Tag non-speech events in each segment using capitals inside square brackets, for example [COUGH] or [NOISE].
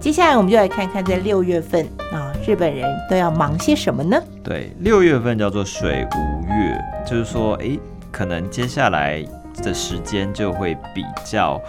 接下来我们就来看看在六月份啊，日本人都要忙些什么呢？对，六月份叫做水无月，就是说，哎，可能接下来的时间就会比较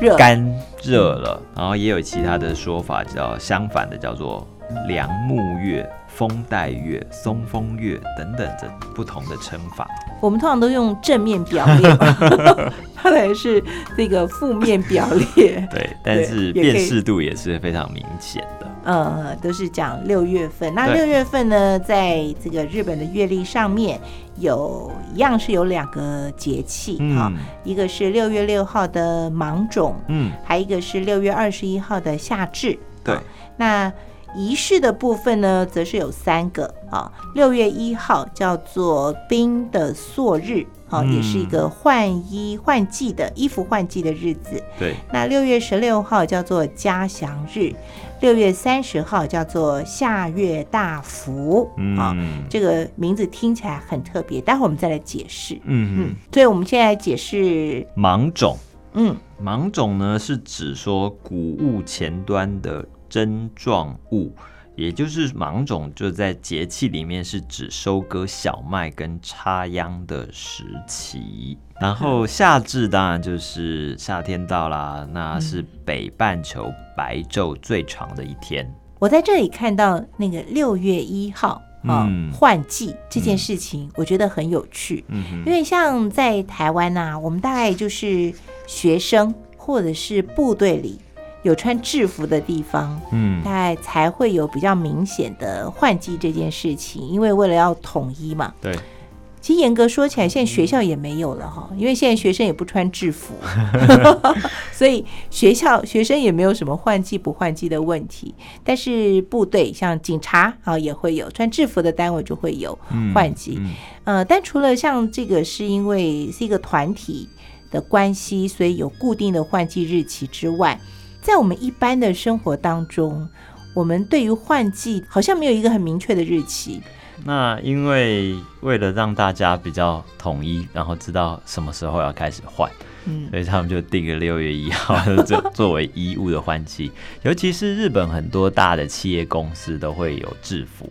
热干热了，然后也有其他的说法叫相反的，叫做凉木月、风带月、松风月等等这不同的称法。我们通常都用正面表列嘛，[LAUGHS] 它才是这个负面表列。对，但是辨识度也是非常明显的。呃，都是讲六月份。那六月份呢，在这个日本的月历上面有一样是有两个节气哈、嗯一个是六月六号的芒种，嗯，还一个是六月二十一号的夏至。对啊那仪式的部分呢，则是有三个啊。六月一号叫做冰的朔日，啊，嗯也是一个换衣换季的衣服换季的日子。对，那六月十六号叫做嘉祥日，六月三十号叫做夏月大福啊。嗯这个名字听起来很特别，待会儿我们再来解释。嗯嗯，所以我们现在解释，芒种，嗯，芒种呢是指说谷物前端的针状物，也就是芒种就在节气里面是指收割小麦跟插秧的时期。然后夏至当然就是夏天到啦，那是北半球白昼最长的一天。我在这里看到那个六月一号啊嗯换季这件事情，我觉得很有趣，嗯，因为像在台湾呐、我们大概就是学生或者是部队里有穿制服的地方，嗯大概才会有比较明显的换季这件事情，因为为了要统一嘛。对，其实严格说起来，现在学校也没有了哈，因为现在学生也不穿制服，[LAUGHS] 所以学校学生也没有什么换季不换季的问题。但是部队像警察啊也会有穿制服的单位就会有嗯换季。嗯呃，但除了像这个是因为是一个团体的关系，所以有固定的换季日期之外，在我们一般的生活当中，我们对于换季好像没有一个很明确的日期。那因为为了让大家比较统一，然后知道什么时候要开始换，嗯所以他们就定了六月一号作作为衣物的换季。尤其是日本很多大的企业公司都会有制服，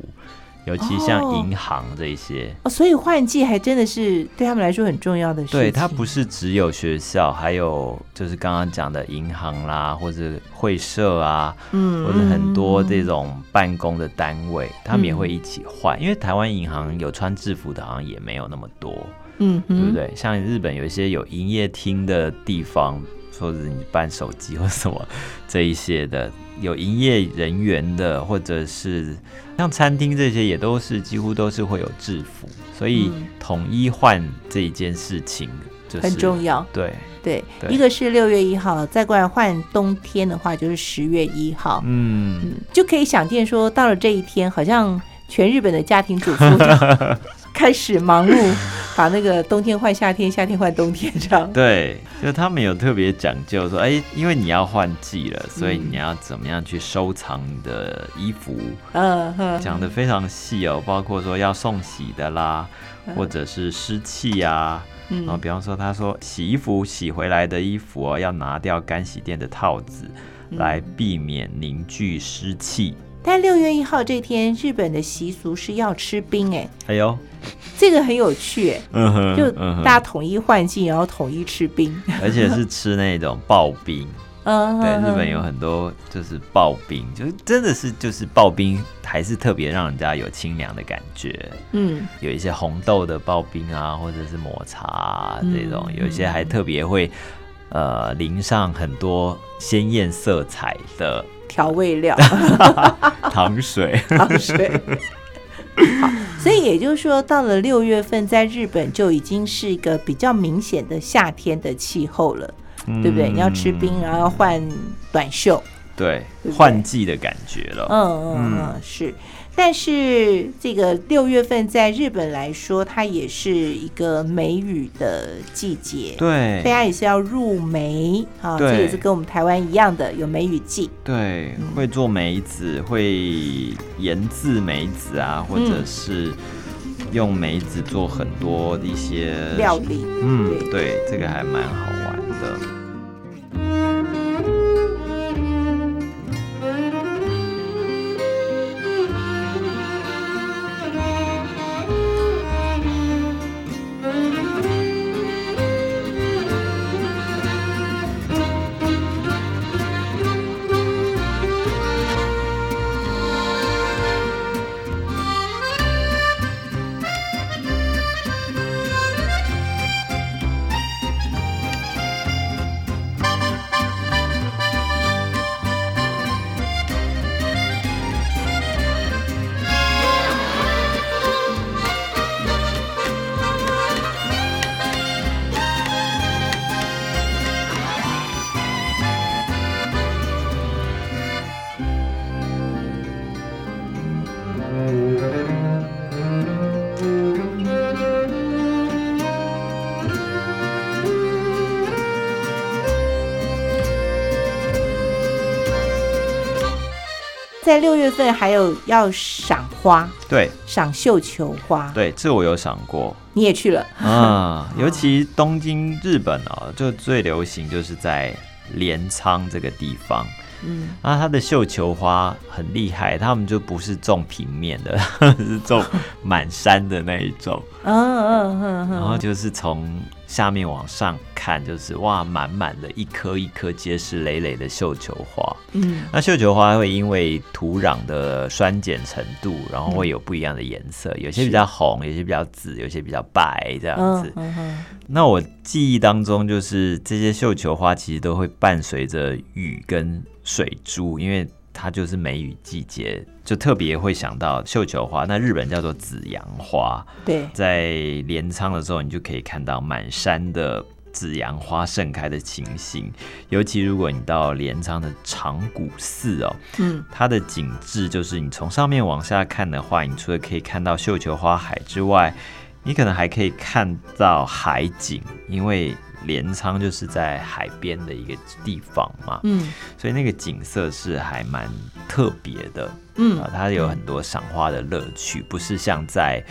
尤其像哦银行这一些。哦，所以换季还真的是对他们来说很重要的事情。对，它不是只有学校，还有就是刚刚讲的银行啦，或者会社啊，嗯，或者很多这嗯种办公的单位，他们也会一起换。因为台湾银行有穿制服的，好像也没有那么多。嗯哼对不？对？像日本有一些有营业厅的地方，或者你办手机或什么这一些的，有营业人员的，或者是像餐厅这些，也都是几乎都是会有制服，所以嗯统一换这一件事情就是很重要。对，对，对一个是六月一号，再过来换冬天的话就是十月一号。嗯，嗯，就可以想见说，到了这一天，好像全日本的家庭主妇就 [LAUGHS] 开始忙碌，[LAUGHS] 把那个冬天换夏天，夏天换冬天这样。对，就他们有特别讲究说，哎，因为你要换季了，所以嗯你要怎么样去收藏你的衣服。嗯哼，讲的非常细哦，包括说要送洗的啦，或者是湿气呀。然后嗯比方说，他说洗衣服洗回来的衣服哦，要拿掉干洗店的套子，嗯来避免凝聚湿气。但六月一号这天，日本的习俗是要吃冰，哎，哎呦，这个很有趣，哎，嗯哼就大家统一换季，然后统一吃冰。而且是吃那种刨冰。[LAUGHS] 嗯，对，日本有很多就是刨冰，就是真的是就是刨冰，还是特别让人家有清凉的感觉。嗯。有一些红豆的刨冰啊，或者是抹茶、啊、嗯这种，有一些还特别会呃淋上很多鲜艳色彩的调味料。[LAUGHS] 糖水。[LAUGHS] 糖水。好，所以也就是说，到了六月份，在日本就已经是一个比较明显的夏天的气候了，对不对？你要吃冰，然后要换短袖，对对对换季的感觉了。嗯嗯嗯，是。但是这个六月份在日本来说，它也是一个梅雨的季节，对。大家也是要入梅啊，对。这也是跟我们台湾一样的，有梅雨季。对，嗯。会做梅子，会研制梅子啊，或者嗯是用梅子做很多一些料理，嗯，对。对，这个还蛮好在六月份还有要赏花，对。赏绣球花，对，这我有赏过。你也去了，啊，[LAUGHS] 尤其东京日本哦，就最流行就是在镰仓这个地方。嗯，那它的绣球花很厉害，他们就不是种平面的，[LAUGHS] 是种满山的那一种，嗯嗯嗯然后嗯，就是从下面往上看，就是哇，满满的一颗一颗结实累累的绣球花。嗯那绣球花会因为土壤的酸碱程度，然后会有不一样的颜色，有些比较红，有些比较紫，有些比较白这样子嗯。嗯那我记忆当中，就是这些绣球花其实都会伴随着雨跟水珠，因为它就是梅雨季节，就特别会想到绣球花。那日本叫做紫阳花，对，在镰仓的时候，你就可以看到满山的紫阳花盛开的情形。尤其如果你到镰仓的长谷寺哦，嗯它的景致就是你从上面往下看的话，你除了可以看到绣球花海之外，你可能还可以看到海景，因为镰仓就是在海边的一个地方嘛，嗯所以那个景色是还蛮特别的。嗯啊，它有很多赏花的乐趣，不是像在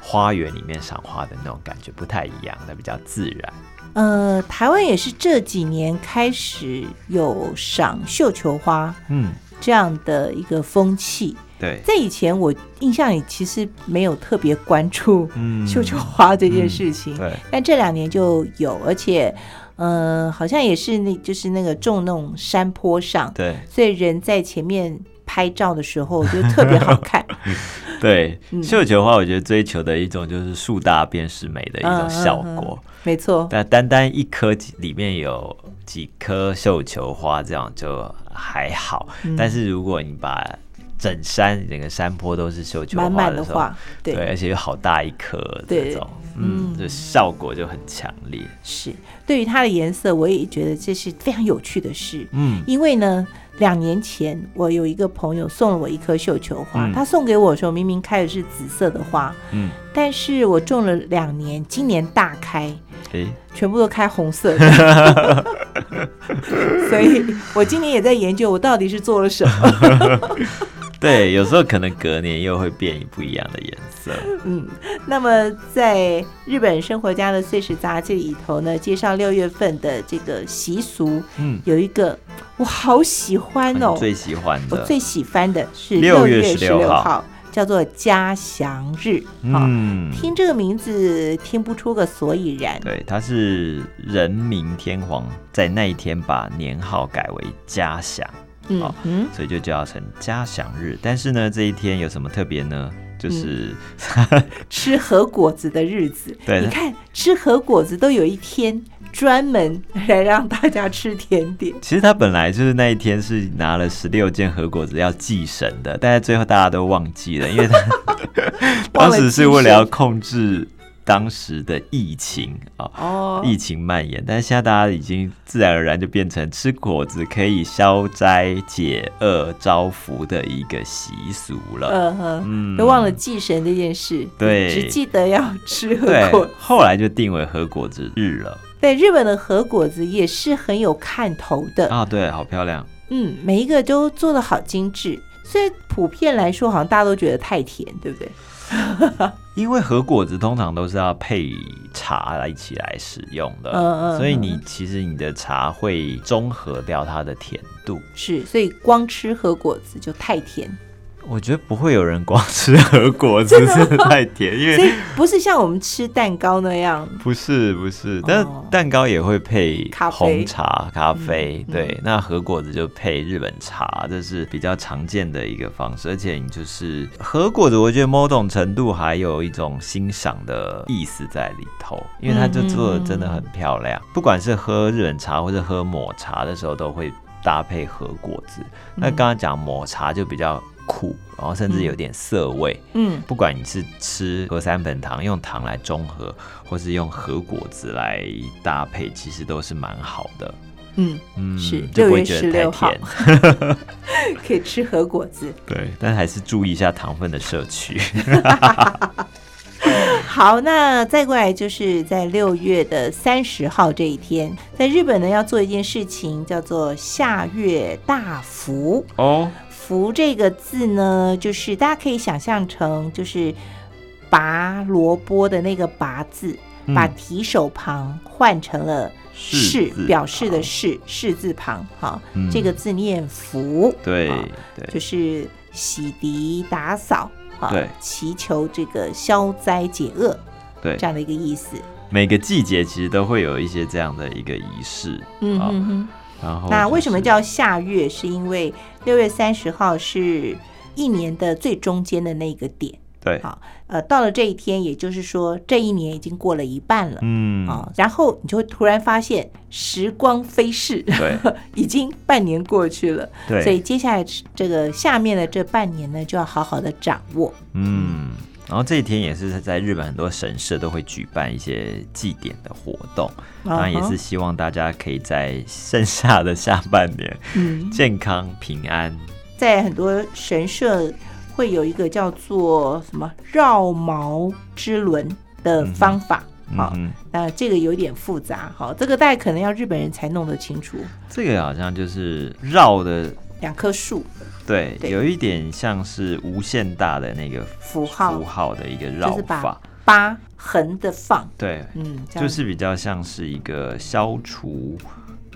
花园里面赏花的那种感觉，不太一样，它比较自然。呃，台湾也是这几年开始有赏绣球花嗯，这样的一个风气。对，在以前，我印象里其实没有特别关注嗯。绣球花这件事情，对，但这两年就有，而且，呃，好像也是那，就是那个种那种山坡上，对，所以人在前面拍照的时候就特别好看。[LAUGHS] 对，[LAUGHS] 嗯。绣球花，我觉得追求的一种就是树大便是美的一种效果。没错，但单单一颗里面有几颗绣球花，这样就还好。嗯。但是如果你把整山整个山坡都是绣球满花的时候，满的话，对，对，而且有好大一颗对这种，嗯，效果就很强烈。是。对于它的颜色，我也觉得这是非常有趣的事。嗯，因为呢，两年前我有一个朋友送了我一颗绣球花，嗯他送给我的时候明明开的是紫色的花，嗯，但是我种了两年，今年大开，诶，全部都开红色的，[LAUGHS] 所以我今年也在研究我到底是做了什么。[LAUGHS] [LAUGHS] [LAUGHS] 对，有时候可能隔年又会变不一样的颜色。嗯，那么在日本生活家的碎石杂志里头呢，介绍六月份的这个习俗，嗯，有一个我好喜欢哦，最喜欢的，我最喜欢的是六月十六号叫做嘉祥日。好、嗯，听这个名字听不出个所以然。对，他是人民天皇在那一天把年号改为嘉祥，嗯好嗯，所以就叫成嘉祥日。但是呢，这一天有什么特别呢？就是、[LAUGHS] 吃核果子的日子，对你看吃核果子都有一天专门来让大家吃甜点。其实他本来就是那一天是拿了十六件核果子要祭神的，但是最后大家都忘记了，因为他 [LAUGHS] 当时是为了要控制当时的疫情啊。哦，疫情蔓延，但是现在大家已经自然而然就变成吃果子可以消灾解厄、招福的一个习俗了。嗯哼，嗯都忘了祭神这件事，对只记得要吃后来就定为核果子日了。对，日本的核果子也是很有看头的，啊，对，好漂亮。嗯，每一个都做的好精致。所以普遍来说，好像大家都觉得太甜，对不对？因为核果子通常都是要配茶来一起来使用的，嗯嗯所以你其实你的茶会中和掉它的甜度。是，所以光吃核果子就太甜，我觉得不会有人光吃核果子是太甜，因为不是像我们吃蛋糕那样。不是不是，但蛋糕也会配红茶、咖啡，嗯对，那核果子就配日本茶，这是比较常见的一个方式。而且你就是核果子，我觉得某种程度还有一种欣赏的意思在里头，因为它就做的真的很漂亮。不管是喝日本茶或者喝抹茶的时候，都会搭配核果子。那刚刚讲抹茶就比较苦，然后甚至有点涩味。嗯，不管你是吃和三粉糖用糖来中和，或是用核果子来搭配，其实都是蛮好的。嗯，嗯，是就不会6月觉得16号太甜。[LAUGHS] 可以吃核果子。[LAUGHS] 对，但还是注意一下糖分的摄取。[LAUGHS] 好，那再过来就是在六月的三十号这一天，在日本呢要做一件事情，叫做下月大福。哦，福这个字呢，就是大家可以想象成就是拔萝卜的那个拔字，嗯把提手旁换成了士字表示的旁士士字旁，哈、嗯这个字念福，对就是洗涤打扫啊对，祈求这个消灾解厄对这，样的一个意思。每个季节其实都会有一些这样的一个仪式。好嗯哼哼。然后那为什么叫夏月？是因为六月三十号是一年的最中间的那个点。对？好，呃，到了这一天，也就是说这一年已经过了一半了。嗯，啊，然后你就会突然发现时光飞逝，对 [LAUGHS] 已经半年过去了。对，所以接下来这个下面的这半年呢，就要好好的掌握。嗯，然后这一天也是在日本很多神社都会举办一些祭典的活动，当然也是希望大家可以在剩下的下半年嗯，健康平安。在很多神社会有一个叫做什么绕毛之轮的方法。好，那这个有点复杂，好，这个大概可能要日本人才弄得清楚。这个好像就是绕的，两棵树对，对有一点像是无限大的那个符号符号的一个绕法，八横的放，对，嗯，就是比较像是一个消除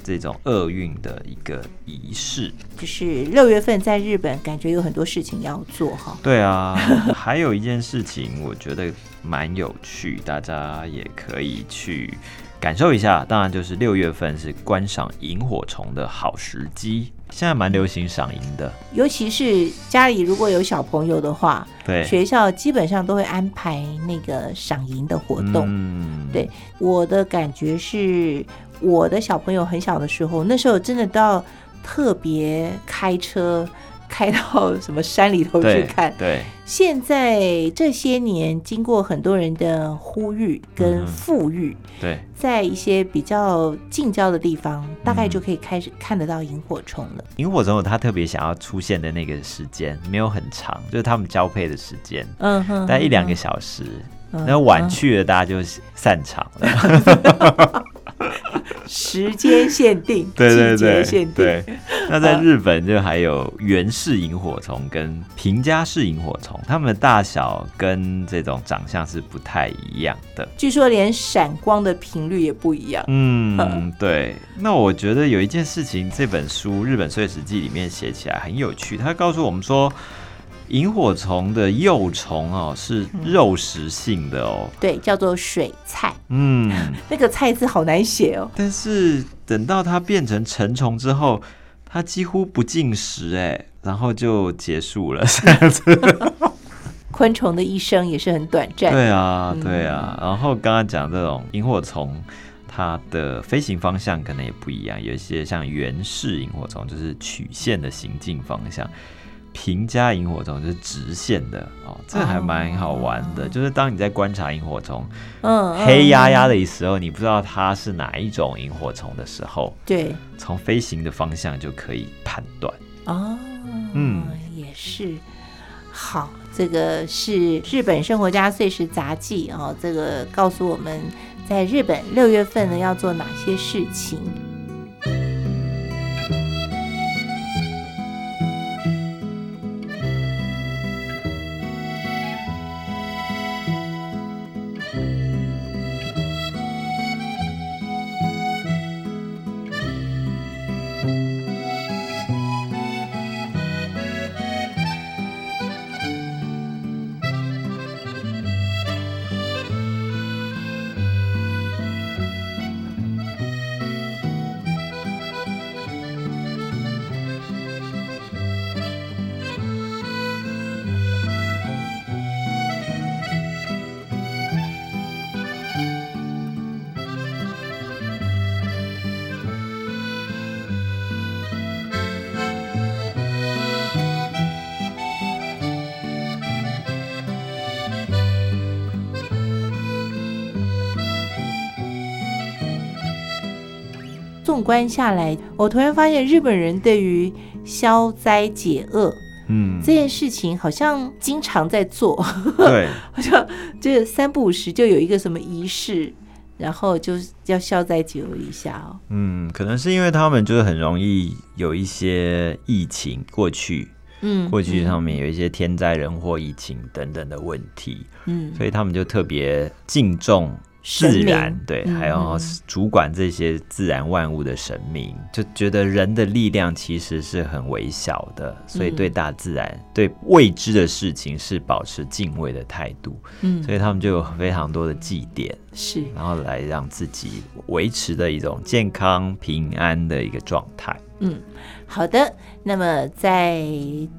这种厄运的一个仪式。就是六月份在日本，感觉有很多事情要做哈。对啊，[LAUGHS] 还有一件事情，我觉得蛮有趣，大家也可以去感受一下。当然，就是六月份是观赏萤火虫的好时机，现在蛮流行赏银的。尤其是家里如果有小朋友的话，对，学校基本上都会安排那个赏银的活动。嗯，对我的感觉是，我的小朋友很小的时候，那时候真的都要特别开车开到什么山里头去看。对，现在这些年，经过很多人的呼吁跟富裕，对，在一些比较近郊的地方，大概嗯就可以开始看得到萤火虫了。萤火虫有它特别想要出现的那个时间，没有很长，就是他们交配的时间，嗯哼，大概一两个嗯小时。嗯然后晚嗯去了，大家就散场了。[LAUGHS] 时间限定，对对对限定，对。那在日本就还有原氏萤火虫跟平家式萤火虫，它们的大小跟这种长相是不太一样的。据说连闪光的频率也不一样。嗯，对。那我觉得有一件事情，这本书《日本碎石记》里面写起来很有趣，它告诉我们说。萤火虫的幼虫哦是肉食性的哦，对，叫做水菜，嗯，[LAUGHS] 那个菜字好难写哦。但是等到它变成成虫之后，它几乎不进食哎，然后就结束了。[LAUGHS] 昆虫的一生也是很短暂。对啊，嗯对啊。然后刚刚讲这种萤火虫，它的飞行方向可能也不一样，有一些像圆式萤火虫就是曲线的行进方向。平加萤火虫就是直线的哦，这个还蛮好玩的。就是当你在观察萤火虫嗯，嗯，黑压压嗯。的时候，你不知道它是哪一种萤火虫的时候，对，从飞行的方向就可以判断。哦，嗯也是。好，这个是日本生活家碎石杂记哦，这个告诉我们在日本六月份呢要做哪些事情。纵观下来，我突然发现日本人对于消灾解厄嗯。这，件事情好像经常在做，对，[LAUGHS] 好像这三不五时就有一个什么仪式，然后就是要消灾解厄一下哦。嗯，可能是因为他们就是很容易有一些疫情过去，嗯过去上面有一些天灾人祸、疫情等等的问题，嗯。所以他们就特别敬重自然，对，嗯还有嗯主管这些自然万物的神明，就觉得人的力量其实是很微小的，所以嗯对大自然、对未知的事情是保持敬畏的态度，嗯所以他们就有非常多的祭典，是然后来让自己维持的一种健康平安的一个状态。嗯，好的。那么在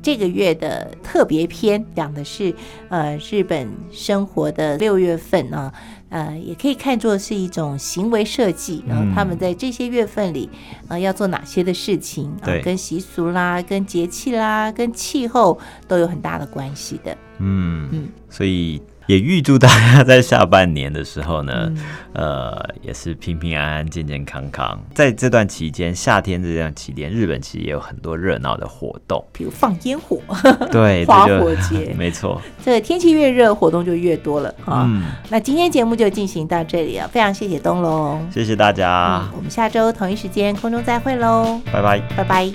这个月的特别篇讲的是呃日本生活的六月份啊，呃也可以看作是一种行为设计，然后他们在这些月份里呃要做哪些的事情啊、对跟习俗啦、跟节气啦、跟气候都有很大的关系的。嗯嗯。所以也预祝大家在下半年的时候呢呃也是平平安安健健康康。在这段期间夏天这段期间日本其实也有很多热闹的活动。比如放烟火。对 [LAUGHS] 花火节。[LAUGHS] 没错。这天气越热活动就越多了啊。那今天节目就进行到这里啊非常谢谢东龙。谢谢大家。我们下周同一时间空中再会喽。拜拜。拜拜。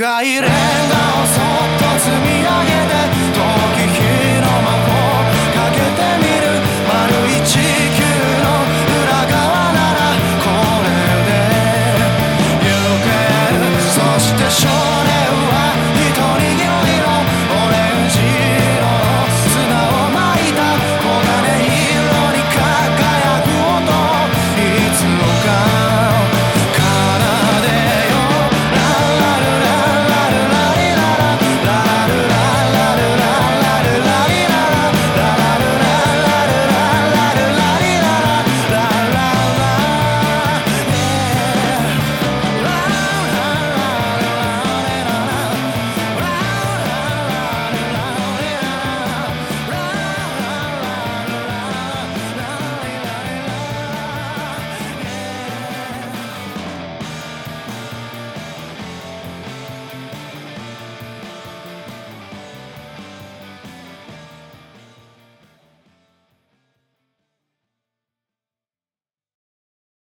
cairei.